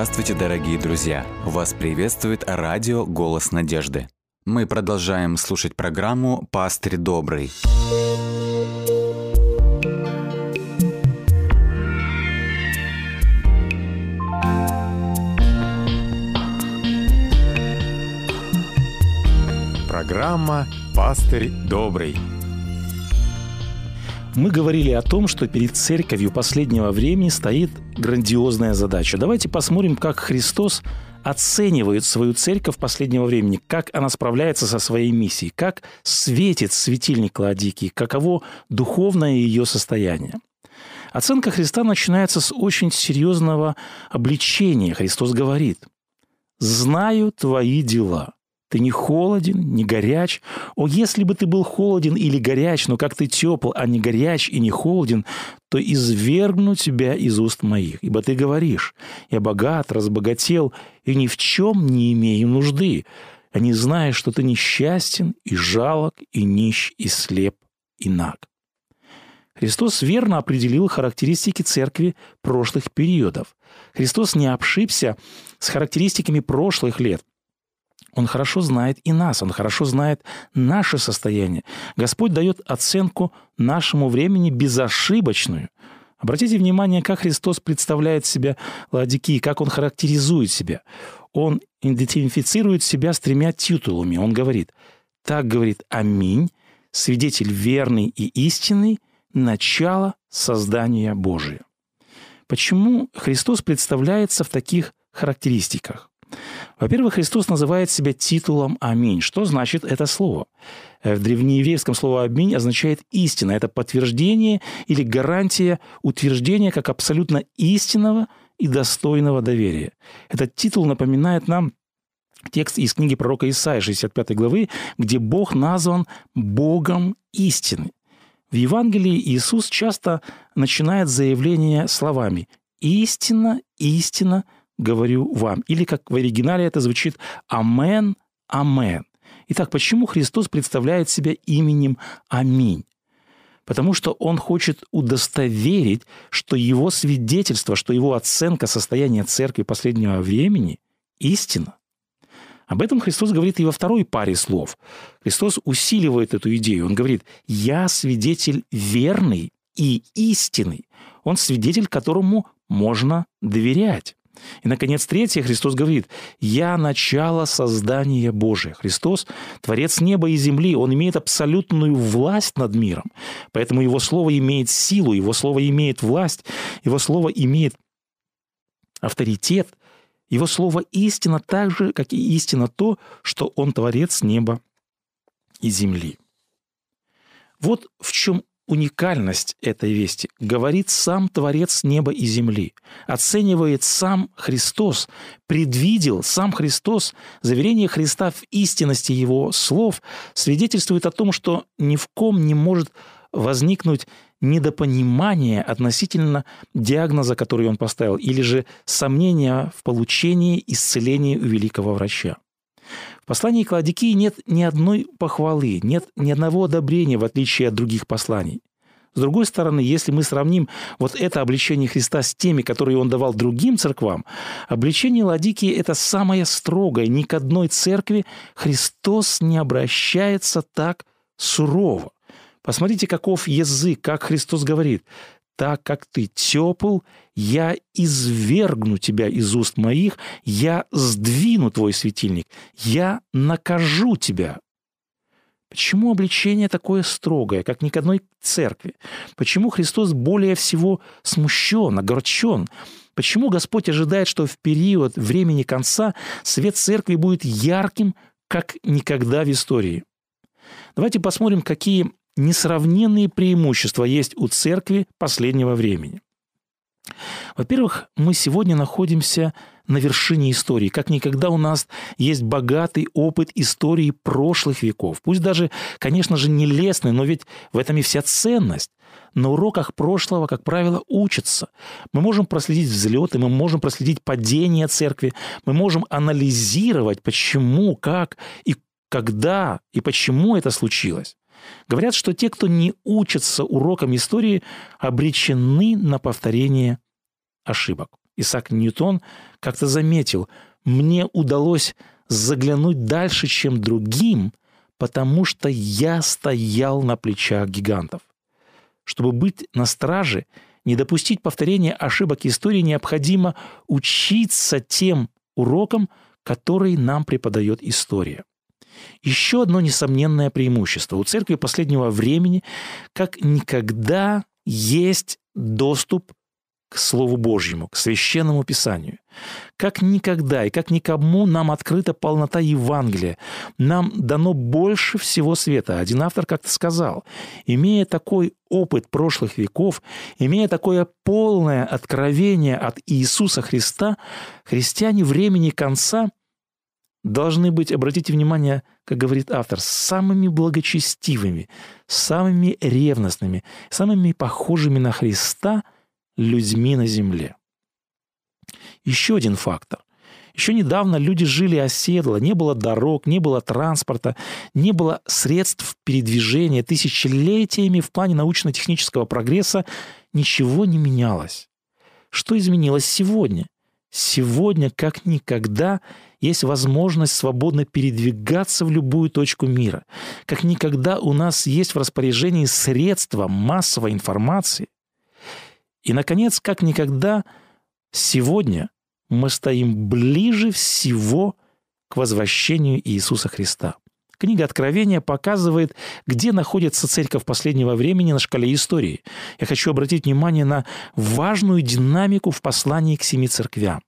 Здравствуйте, дорогие друзья! Вас приветствует радио «Голос надежды». Мы продолжаем слушать программу «Пастырь добрый». Программа «Пастырь добрый». Мы говорили о том, что перед церковью последнего времени стоит грандиозная задача. Давайте посмотрим, как Христос оценивает свою церковь последнего времени, как она справляется со своей миссией, как светит светильник Ладики, каково духовное ее состояние. Оценка Христа начинается с очень серьезного обличения. Христос говорит, «Знаю твои дела, ты не холоден, не горяч. О, если бы ты был холоден или горяч, но как ты тепл, а не горяч и не холоден, то извергну тебя из уст моих. Ибо ты говоришь, я богат, разбогател, и ни в чем не имею нужды, а не знаешь, что ты несчастен, и жалок, и нищ, и слеп, и наг. Христос верно определил характеристики церкви прошлых периодов. Христос не обшибся с характеристиками прошлых лет – он хорошо знает и нас, Он хорошо знает наше состояние. Господь дает оценку нашему времени безошибочную. Обратите внимание, как Христос представляет себя Ладикии, как Он характеризует себя. Он идентифицирует себя с тремя титулами. Он говорит, так говорит Аминь, свидетель верный и истинный, начало создания Божия. Почему Христос представляется в таких характеристиках? Во-первых, Христос называет себя титулом «Аминь». Что значит это слово? Э, в древнееврейском слово «аминь» означает «истина». Это подтверждение или гарантия утверждения как абсолютно истинного и достойного доверия. Этот титул напоминает нам текст из книги пророка Исаия, 65 главы, где Бог назван Богом истины. В Евангелии Иисус часто начинает заявление словами «Истина, истина, говорю вам». Или, как в оригинале это звучит «Амен, Амен». Итак, почему Христос представляет себя именем Аминь? Потому что Он хочет удостоверить, что Его свидетельство, что Его оценка состояния церкви последнего времени – истина. Об этом Христос говорит и во второй паре слов. Христос усиливает эту идею. Он говорит, «Я свидетель верный и истинный». Он свидетель, которому можно доверять. И, наконец, третье, Христос говорит, «Я начало создания Божия». Христос – Творец неба и земли, Он имеет абсолютную власть над миром, поэтому Его Слово имеет силу, Его Слово имеет власть, Его Слово имеет авторитет, Его Слово истина так же, как и истина то, что Он Творец неба и земли. Вот в чем уникальность этой вести. Говорит сам Творец неба и земли, оценивает сам Христос, предвидел сам Христос, заверение Христа в истинности Его слов. Свидетельствует о том, что ни в ком не может возникнуть недопонимание относительно диагноза, который он поставил, или же сомнения в получении исцеления у великого врача. Послании к Ладикии нет ни одной похвалы, нет ни одного одобрения, в отличие от других посланий. С другой стороны, если мы сравним вот это обличение Христа с теми, которые он давал другим церквам, обличение Ладикии – это самое строгое. Ни к одной церкви Христос не обращается так сурово. Посмотрите, каков язык, как Христос говорит – так как ты тепл, я извергну тебя из уст моих, я сдвину твой светильник, я накажу тебя. Почему обличение такое строгое, как ни к одной церкви? Почему Христос более всего смущен, огорчен? Почему Господь ожидает, что в период времени конца свет церкви будет ярким, как никогда в истории? Давайте посмотрим, какие несравненные преимущества есть у церкви последнего времени. Во-первых, мы сегодня находимся на вершине истории. Как никогда у нас есть богатый опыт истории прошлых веков. Пусть даже, конечно же, не лестный, но ведь в этом и вся ценность. На уроках прошлого, как правило, учатся. Мы можем проследить взлеты, мы можем проследить падение церкви, мы можем анализировать, почему, как и когда и почему это случилось. Говорят, что те, кто не учатся урокам истории, обречены на повторение ошибок. Исаак Ньютон как-то заметил, мне удалось заглянуть дальше, чем другим, потому что я стоял на плечах гигантов. Чтобы быть на страже, не допустить повторения ошибок истории, необходимо учиться тем урокам, которые нам преподает история. Еще одно несомненное преимущество. У церкви последнего времени как никогда есть доступ к Слову Божьему, к Священному Писанию. Как никогда и как никому нам открыта полнота Евангелия. Нам дано больше всего света. Один автор как-то сказал, имея такой опыт прошлых веков, имея такое полное откровение от Иисуса Христа, христиане времени конца должны быть, обратите внимание, как говорит автор, самыми благочестивыми, самыми ревностными, самыми похожими на Христа людьми на земле. Еще один фактор. Еще недавно люди жили оседло, не было дорог, не было транспорта, не было средств передвижения. Тысячелетиями в плане научно-технического прогресса ничего не менялось. Что изменилось сегодня? Сегодня, как никогда, есть возможность свободно передвигаться в любую точку мира. Как никогда у нас есть в распоряжении средства массовой информации. И, наконец, как никогда, сегодня мы стоим ближе всего к возвращению Иисуса Христа. Книга Откровения показывает, где находится церковь последнего времени на шкале истории. Я хочу обратить внимание на важную динамику в послании к семи церквям.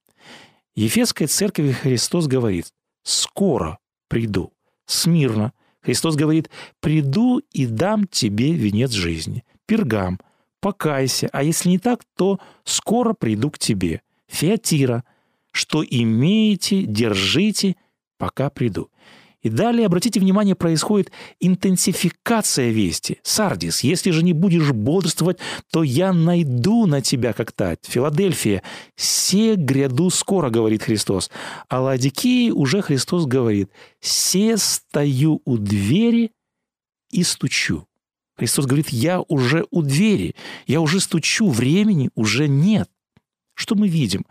Ефесской церкви Христос говорит «Скоро приду». Смирно. Христос говорит «Приду и дам тебе венец жизни». Пергам «Покайся, а если не так, то скоро приду к тебе». Феатира «Что имеете, держите, пока приду». И далее, обратите внимание, происходит интенсификация вести. Сардис, если же не будешь бодрствовать, то я найду на тебя как тать. Филадельфия, се гряду скоро, говорит Христос. А Ладикии уже Христос говорит, се стою у двери и стучу. Христос говорит, я уже у двери, я уже стучу, времени уже нет. Что мы видим?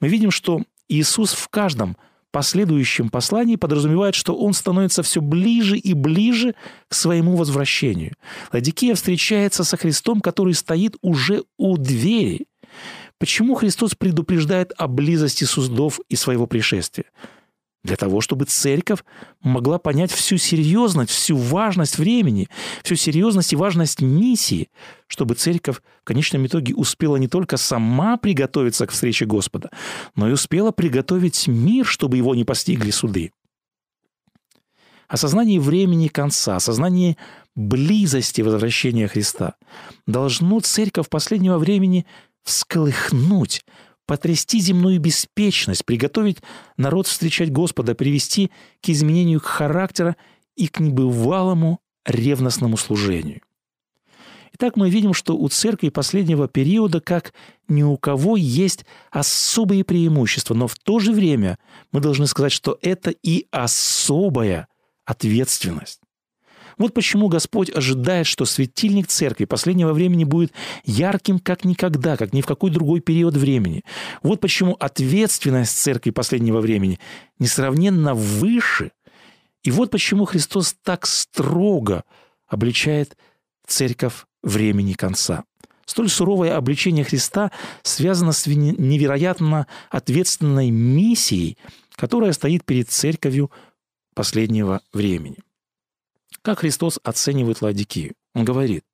Мы видим, что Иисус в каждом последующем послании подразумевает, что он становится все ближе и ближе к своему возвращению. Ладикия встречается со Христом, который стоит уже у двери. Почему Христос предупреждает о близости суздов и своего пришествия? Для того, чтобы церковь могла понять всю серьезность, всю важность времени, всю серьезность и важность миссии, чтобы церковь в конечном итоге успела не только сама приготовиться к встрече Господа, но и успела приготовить мир, чтобы его не постигли суды. Осознание времени конца, осознание близости возвращения Христа должно церковь последнего времени всколыхнуть, потрясти земную беспечность, приготовить народ встречать Господа, привести к изменению характера и к небывалому ревностному служению. Итак, мы видим, что у церкви последнего периода, как ни у кого, есть особые преимущества, но в то же время мы должны сказать, что это и особая ответственность. Вот почему Господь ожидает, что светильник церкви последнего времени будет ярким как никогда, как ни в какой другой период времени. Вот почему ответственность церкви последнего времени несравненно выше. И вот почему Христос так строго обличает церковь времени конца. Столь суровое обличение Христа связано с невероятно ответственной миссией, которая стоит перед церковью последнего времени. Как Христос оценивает Ладикию? Он говорит,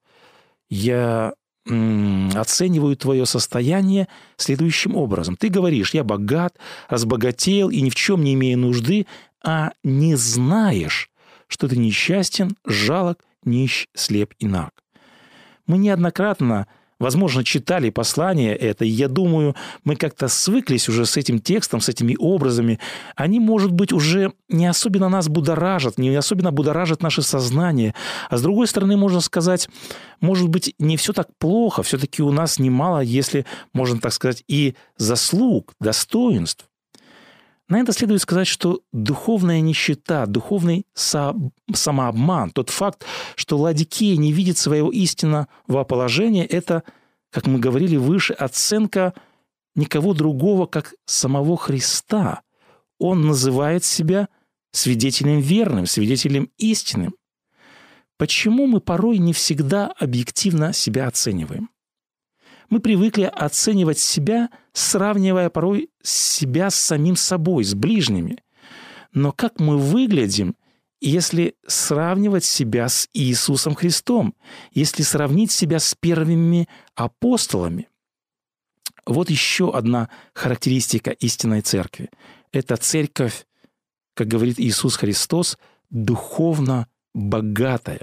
я оцениваю твое состояние следующим образом. Ты говоришь, я богат, разбогател и ни в чем не имею нужды, а не знаешь, что ты несчастен, жалок, нищ, слеп и наг. Мы неоднократно возможно, читали послание это, и я думаю, мы как-то свыклись уже с этим текстом, с этими образами. Они, может быть, уже не особенно нас будоражат, не особенно будоражат наше сознание. А с другой стороны, можно сказать, может быть, не все так плохо, все-таки у нас немало, если можно так сказать, и заслуг, достоинств. На это следует сказать, что духовная нищета, духовный самообман, тот факт, что Ладикия не видит своего истинного положения, это, как мы говорили выше, оценка никого другого, как самого Христа. Он называет себя свидетелем верным, свидетелем истинным. Почему мы порой не всегда объективно себя оцениваем? Мы привыкли оценивать себя, сравнивая порой себя с самим собой, с ближними. Но как мы выглядим, если сравнивать себя с Иисусом Христом, если сравнить себя с первыми апостолами? Вот еще одна характеристика истинной церкви. Это церковь, как говорит Иисус Христос, духовно богатая.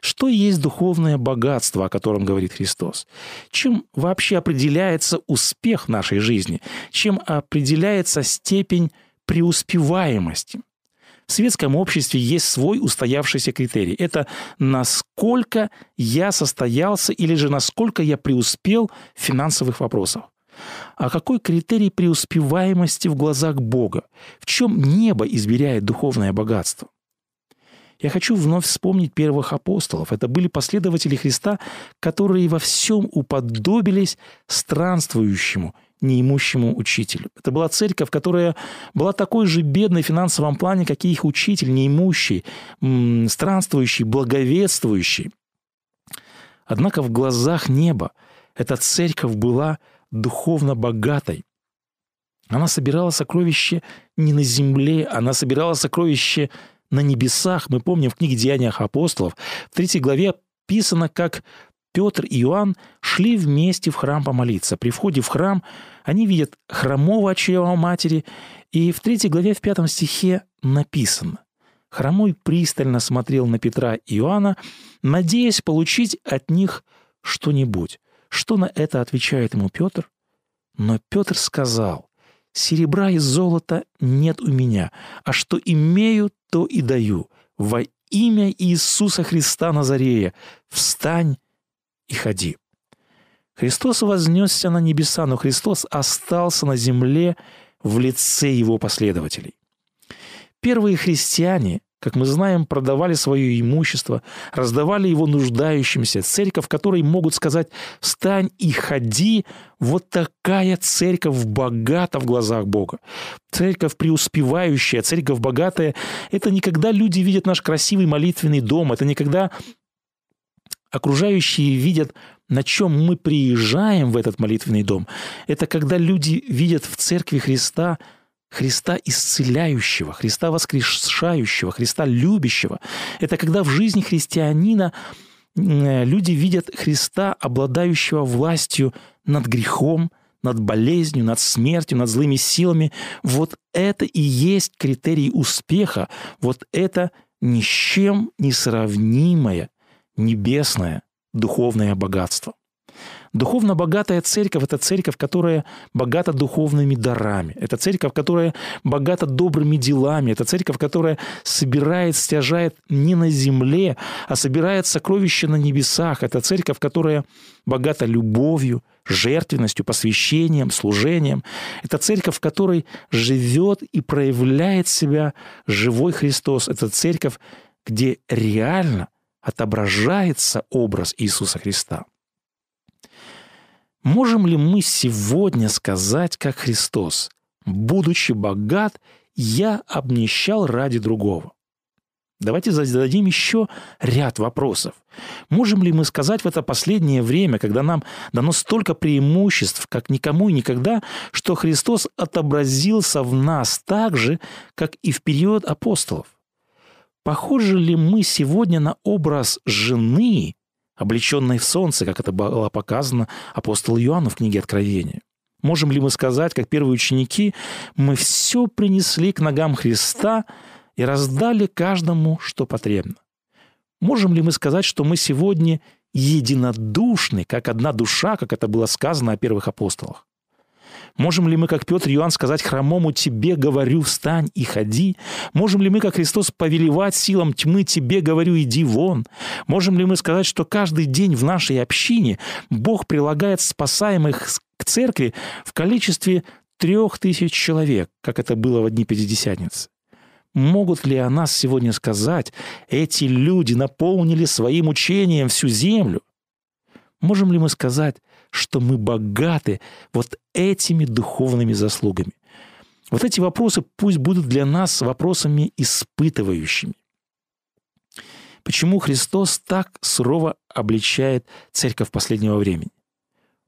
Что есть духовное богатство, о котором говорит Христос? Чем вообще определяется успех нашей жизни? Чем определяется степень преуспеваемости? В светском обществе есть свой устоявшийся критерий. Это насколько я состоялся или же насколько я преуспел в финансовых вопросах. А какой критерий преуспеваемости в глазах Бога? В чем небо измеряет духовное богатство? Я хочу вновь вспомнить первых апостолов. Это были последователи Христа, которые во всем уподобились странствующему, неимущему учителю. Это была церковь, которая была такой же бедной в финансовом плане, как и их учитель, неимущий, странствующий, благовествующий. Однако в глазах неба эта церковь была духовно богатой. Она собирала сокровища не на земле, она собирала сокровища на небесах. Мы помним в книге «Деяниях апостолов» в третьей главе описано, как Петр и Иоанн шли вместе в храм помолиться. При входе в храм они видят хромого от чрева матери, и в третьей главе в пятом стихе написано «Хромой пристально смотрел на Петра и Иоанна, надеясь получить от них что-нибудь. Что на это отвечает ему Петр? Но Петр сказал, Серебра и золота нет у меня, а что имею, то и даю. Во имя Иисуса Христа Назарея встань и ходи». Христос вознесся на небеса, но Христос остался на земле в лице его последователей. Первые христиане как мы знаем, продавали свое имущество, раздавали его нуждающимся. Церковь, которой могут сказать «встань и ходи», вот такая церковь богата в глазах Бога. Церковь преуспевающая, церковь богатая – это не когда люди видят наш красивый молитвенный дом, это не когда окружающие видят, на чем мы приезжаем в этот молитвенный дом. Это когда люди видят в церкви Христа – Христа исцеляющего, Христа воскрешающего, Христа любящего. Это когда в жизни христианина люди видят Христа, обладающего властью над грехом, над болезнью, над смертью, над злыми силами. Вот это и есть критерий успеха. Вот это ни с чем не сравнимое небесное духовное богатство. Духовно богатая церковь – это церковь, которая богата духовными дарами. Это церковь, которая богата добрыми делами. Это церковь, которая собирает, стяжает не на земле, а собирает сокровища на небесах. Это церковь, которая богата любовью, жертвенностью, посвящением, служением. Это церковь, в которой живет и проявляет себя живой Христос. Это церковь, где реально отображается образ Иисуса Христа. Можем ли мы сегодня сказать, как Христос, будучи богат, я обнищал ради другого? Давайте зададим еще ряд вопросов. Можем ли мы сказать в это последнее время, когда нам дано столько преимуществ, как никому и никогда, что Христос отобразился в нас так же, как и в период апостолов? Похожи ли мы сегодня на образ жены, облеченной в солнце, как это было показано апостолу Иоанну в книге Откровения. Можем ли мы сказать, как первые ученики, мы все принесли к ногам Христа и раздали каждому, что потребно? Можем ли мы сказать, что мы сегодня единодушны, как одна душа, как это было сказано о первых апостолах? Можем ли мы, как Петр Иоанн, сказать хромому «Тебе говорю, встань и ходи»? Можем ли мы, как Христос, повелевать силам тьмы «Тебе говорю, иди вон»? Можем ли мы сказать, что каждый день в нашей общине Бог прилагает спасаемых к церкви в количестве трех тысяч человек, как это было в дни Пятидесятницы? Могут ли о нас сегодня сказать, эти люди наполнили своим учением всю землю? Можем ли мы сказать, что мы богаты вот этими духовными заслугами? Вот эти вопросы пусть будут для нас вопросами испытывающими. Почему Христос так сурово обличает церковь последнего времени?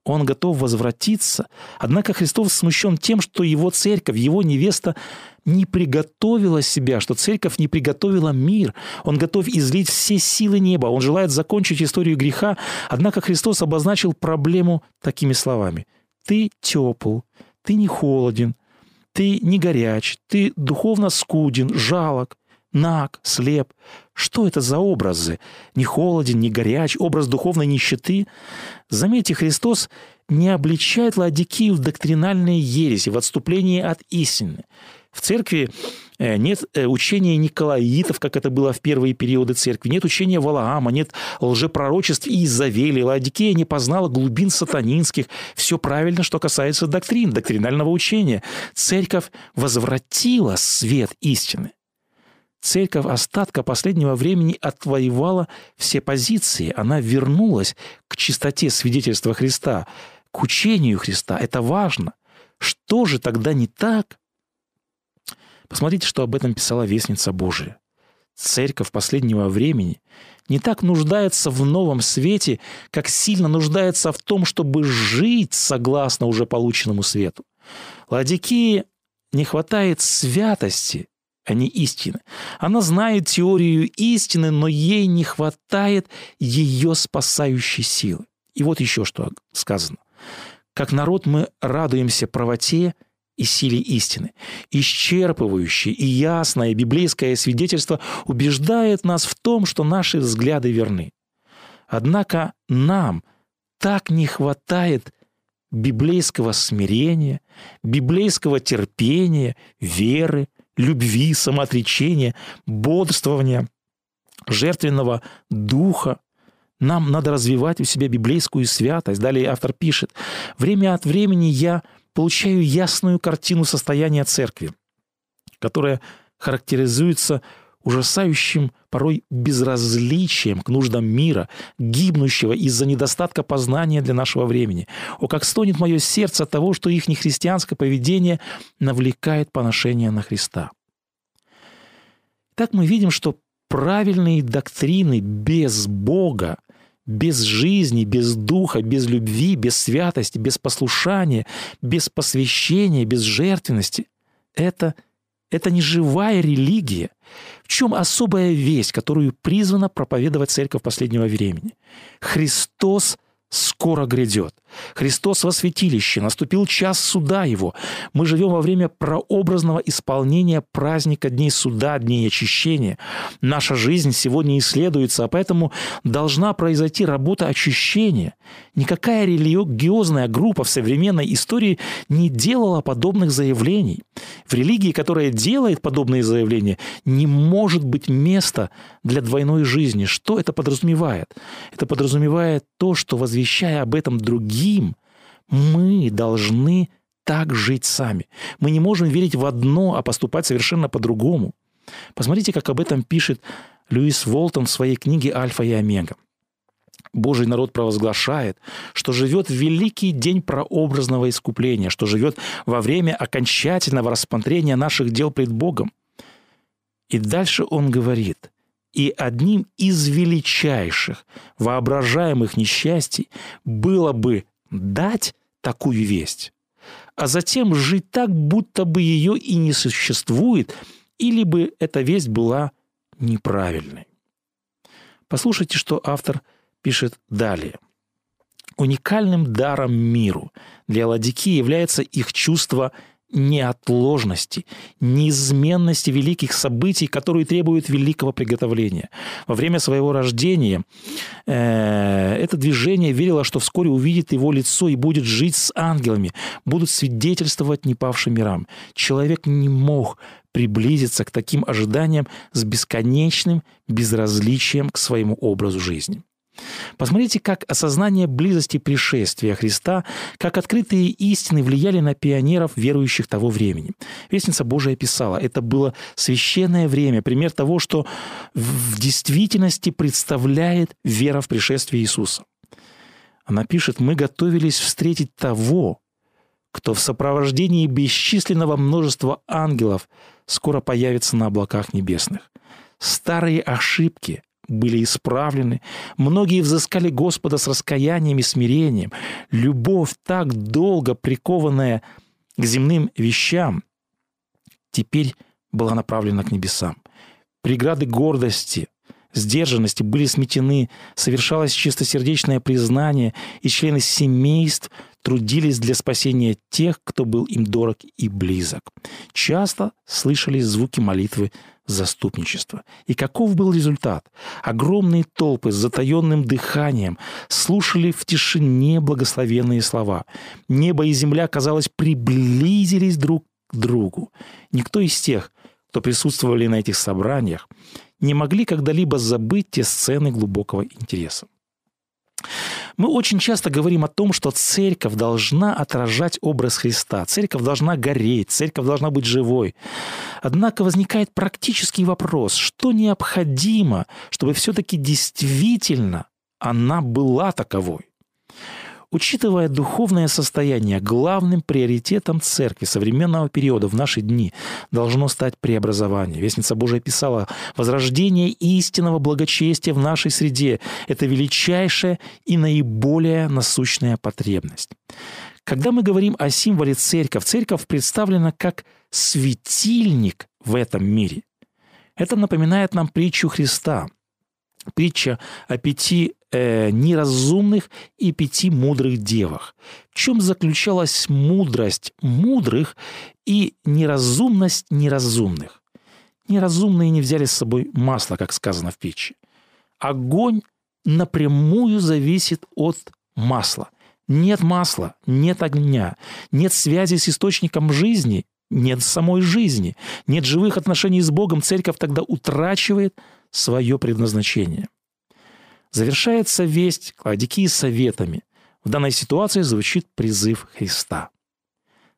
Он готов возвратиться, однако Христос смущен тем, что его церковь, его невеста не приготовила себя, что церковь не приготовила мир. Он готов излить все силы неба, он желает закончить историю греха, однако Христос обозначил проблему такими словами. «Ты тепл, ты не холоден, ты не горяч, ты духовно скуден, жалок, наг, слеп. Что это за образы? Не холоден, не горяч, образ духовной нищеты? Заметьте, Христос не обличает Ладикию в доктринальной ереси, в отступлении от истины. В церкви э, нет э, учения Николаитов, как это было в первые периоды церкви, нет учения Валаама, нет лжепророчеств и Изавели. Ладикия не познала глубин сатанинских. Все правильно, что касается доктрин, доктринального учения. Церковь возвратила свет истины. Церковь остатка последнего времени отвоевала все позиции. Она вернулась к чистоте свидетельства Христа, к учению Христа. Это важно. Что же тогда не так? Посмотрите, что об этом писала Вестница Божия. Церковь последнего времени не так нуждается в новом свете, как сильно нуждается в том, чтобы жить согласно уже полученному свету. Ладикии не хватает святости, а не истины. Она знает теорию истины, но ей не хватает ее спасающей силы. И вот еще что сказано. Как народ мы радуемся правоте и силе истины. Исчерпывающее и ясное библейское свидетельство убеждает нас в том, что наши взгляды верны. Однако нам так не хватает библейского смирения, библейского терпения, веры, любви, самоотречения, бодрствования, жертвенного духа. Нам надо развивать у себя библейскую святость. Далее автор пишет, «Время от времени я получаю ясную картину состояния церкви, которая характеризуется ужасающим порой безразличием к нуждам мира, гибнущего из-за недостатка познания для нашего времени. О, как стонет мое сердце от того, что их нехристианское поведение навлекает поношение на Христа. Так мы видим, что правильные доктрины без Бога, без жизни, без духа, без любви, без святости, без послушания, без посвящения, без жертвенности – это – это не живая религия. В чем особая весть, которую призвана проповедовать церковь последнего времени? Христос скоро грядет. Христос во святилище, наступил час суда Его. Мы живем во время прообразного исполнения праздника Дней суда, Дней очищения. Наша жизнь сегодня исследуется, а поэтому должна произойти работа очищения. Никакая религиозная группа в современной истории не делала подобных заявлений. В религии, которая делает подобные заявления, не может быть места для двойной жизни. Что это подразумевает? Это подразумевает то, что, возвещая об этом другим, другим, мы должны так жить сами. Мы не можем верить в одно, а поступать совершенно по-другому. Посмотрите, как об этом пишет Льюис Волтон в своей книге «Альфа и Омега». Божий народ провозглашает, что живет в великий день прообразного искупления, что живет во время окончательного рассмотрения наших дел пред Богом. И дальше он говорит, и одним из величайших воображаемых несчастий было бы дать такую весть, а затем жить так, будто бы ее и не существует, или бы эта весть была неправильной. Послушайте, что автор пишет далее. Уникальным даром миру для ладики является их чувство – неотложности, неизменности великих событий, которые требуют великого приготовления. Во время своего рождения э, это движение верило, что вскоре увидит его лицо и будет жить с ангелами, будут свидетельствовать непавшим мирам. Человек не мог приблизиться к таким ожиданиям с бесконечным безразличием к своему образу жизни. Посмотрите, как осознание близости пришествия Христа, как открытые истины влияли на пионеров, верующих того времени. Вестница Божия писала, это было священное время, пример того, что в действительности представляет вера в пришествие Иисуса. Она пишет, мы готовились встретить того, кто в сопровождении бесчисленного множества ангелов скоро появится на облаках небесных. Старые ошибки были исправлены, многие взыскали Господа с раскаянием и смирением. Любовь, так долго прикованная к земным вещам, теперь была направлена к небесам. Преграды гордости, сдержанности были сметены, совершалось чистосердечное признание, и члены семейств трудились для спасения тех, кто был им дорог и близок. Часто слышались звуки молитвы заступничества. И каков был результат? Огромные толпы с затаенным дыханием слушали в тишине благословенные слова. Небо и земля, казалось, приблизились друг к другу. Никто из тех, кто присутствовали на этих собраниях, не могли когда-либо забыть те сцены глубокого интереса. Мы очень часто говорим о том, что церковь должна отражать образ Христа, церковь должна гореть, церковь должна быть живой. Однако возникает практический вопрос, что необходимо, чтобы все-таки действительно она была таковой. Учитывая духовное состояние, главным приоритетом церкви современного периода в наши дни должно стать преобразование. Вестница Божия писала, возрождение истинного благочестия в нашей среде – это величайшая и наиболее насущная потребность. Когда мы говорим о символе церковь, церковь представлена как светильник в этом мире. Это напоминает нам притчу Христа. Притча о пяти э, неразумных и пяти мудрых девах. В чем заключалась мудрость мудрых и неразумность неразумных? Неразумные не взяли с собой масло, как сказано в печи. Огонь напрямую зависит от масла. Нет масла, нет огня, нет связи с источником жизни, нет самой жизни, нет живых отношений с Богом, церковь тогда утрачивает свое предназначение – Завершается весть Клавдикии советами. В данной ситуации звучит призыв Христа.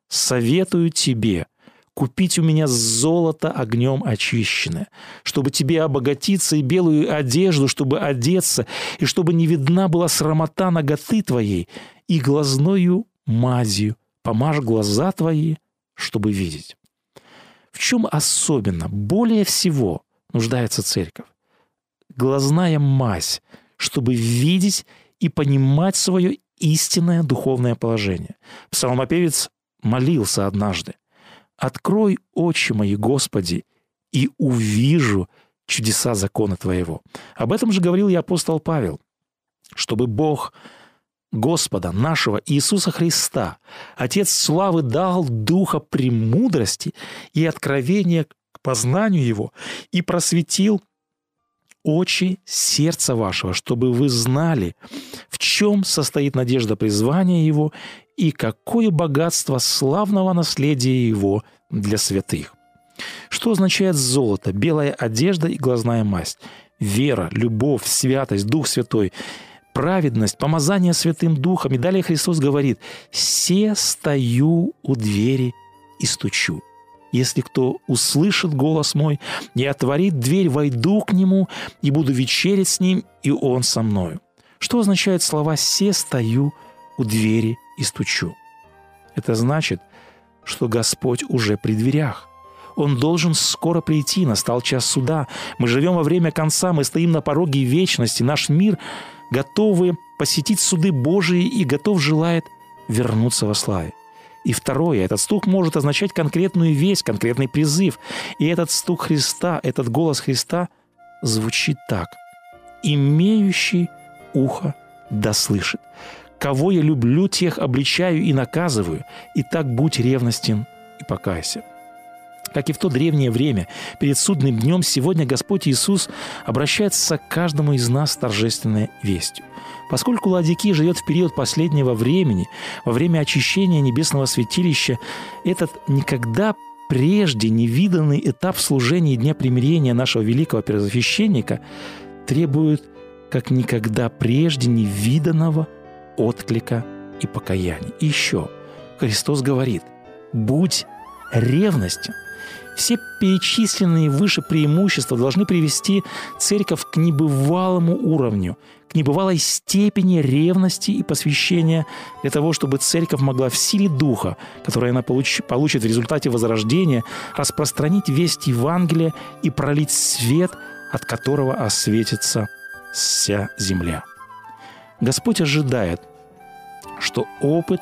«Советую тебе купить у меня золото огнем очищенное, чтобы тебе обогатиться и белую одежду, чтобы одеться, и чтобы не видна была срамота ноготы твоей, и глазною мазью помажь глаза твои, чтобы видеть». В чем особенно, более всего нуждается церковь? Глазная мазь, чтобы видеть и понимать свое истинное духовное положение. Псалмопевец молился однажды. «Открой очи мои, Господи, и увижу чудеса закона Твоего». Об этом же говорил и апостол Павел, чтобы Бог Господа нашего Иисуса Христа, Отец славы, дал духа премудрости и откровения к познанию Его и просветил очи сердца вашего, чтобы вы знали, в чем состоит надежда призвания Его и какое богатство славного наследия Его для святых. Что означает золото, белая одежда и глазная масть? Вера, любовь, святость, Дух Святой, праведность, помазание Святым Духом. И далее Христос говорит, «Се стою у двери и стучу» если кто услышит голос мой и отворит дверь, войду к нему и буду вечерить с ним, и он со мною». Что означает слова «се стою у двери и стучу»? Это значит, что Господь уже при дверях. Он должен скоро прийти, настал час суда. Мы живем во время конца, мы стоим на пороге вечности. Наш мир готовы посетить суды Божии и готов желает вернуться во славе. И второе, этот стук может означать конкретную весть, конкретный призыв. И этот стук Христа, этот голос Христа звучит так. «Имеющий ухо да слышит. Кого я люблю, тех обличаю и наказываю. И так будь ревностен и покайся». Как и в то древнее время, перед судным днем сегодня Господь Иисус обращается к каждому из нас с торжественной вестью. Поскольку Ладики живет в период последнего времени, во время очищения небесного святилища, этот никогда прежде невиданный этап служения Дня примирения нашего великого первосвященника требует как никогда прежде невиданного отклика и покаяния. И еще Христос говорит, будь ревностен, все перечисленные выше преимущества должны привести церковь к небывалому уровню, к небывалой степени ревности и посвящения для того, чтобы церковь могла в силе духа, которую она получ, получит в результате возрождения, распространить весть Евангелия и пролить свет, от которого осветится вся земля. Господь ожидает, что опыт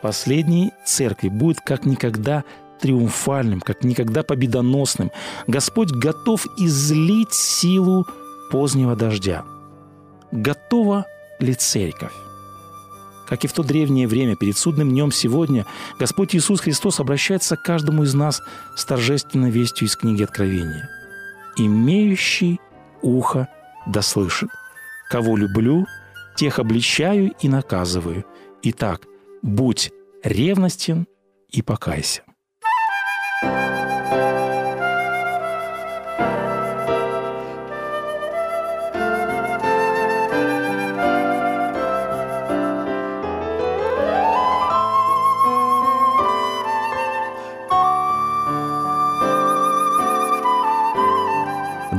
последней церкви будет как никогда триумфальным, как никогда победоносным. Господь готов излить силу позднего дождя. Готова ли церковь? Как и в то древнее время, перед судным днем сегодня, Господь Иисус Христос обращается к каждому из нас с торжественной вестью из книги Откровения. «Имеющий ухо да слышит. Кого люблю, тех обличаю и наказываю. Итак, будь ревностен и покайся».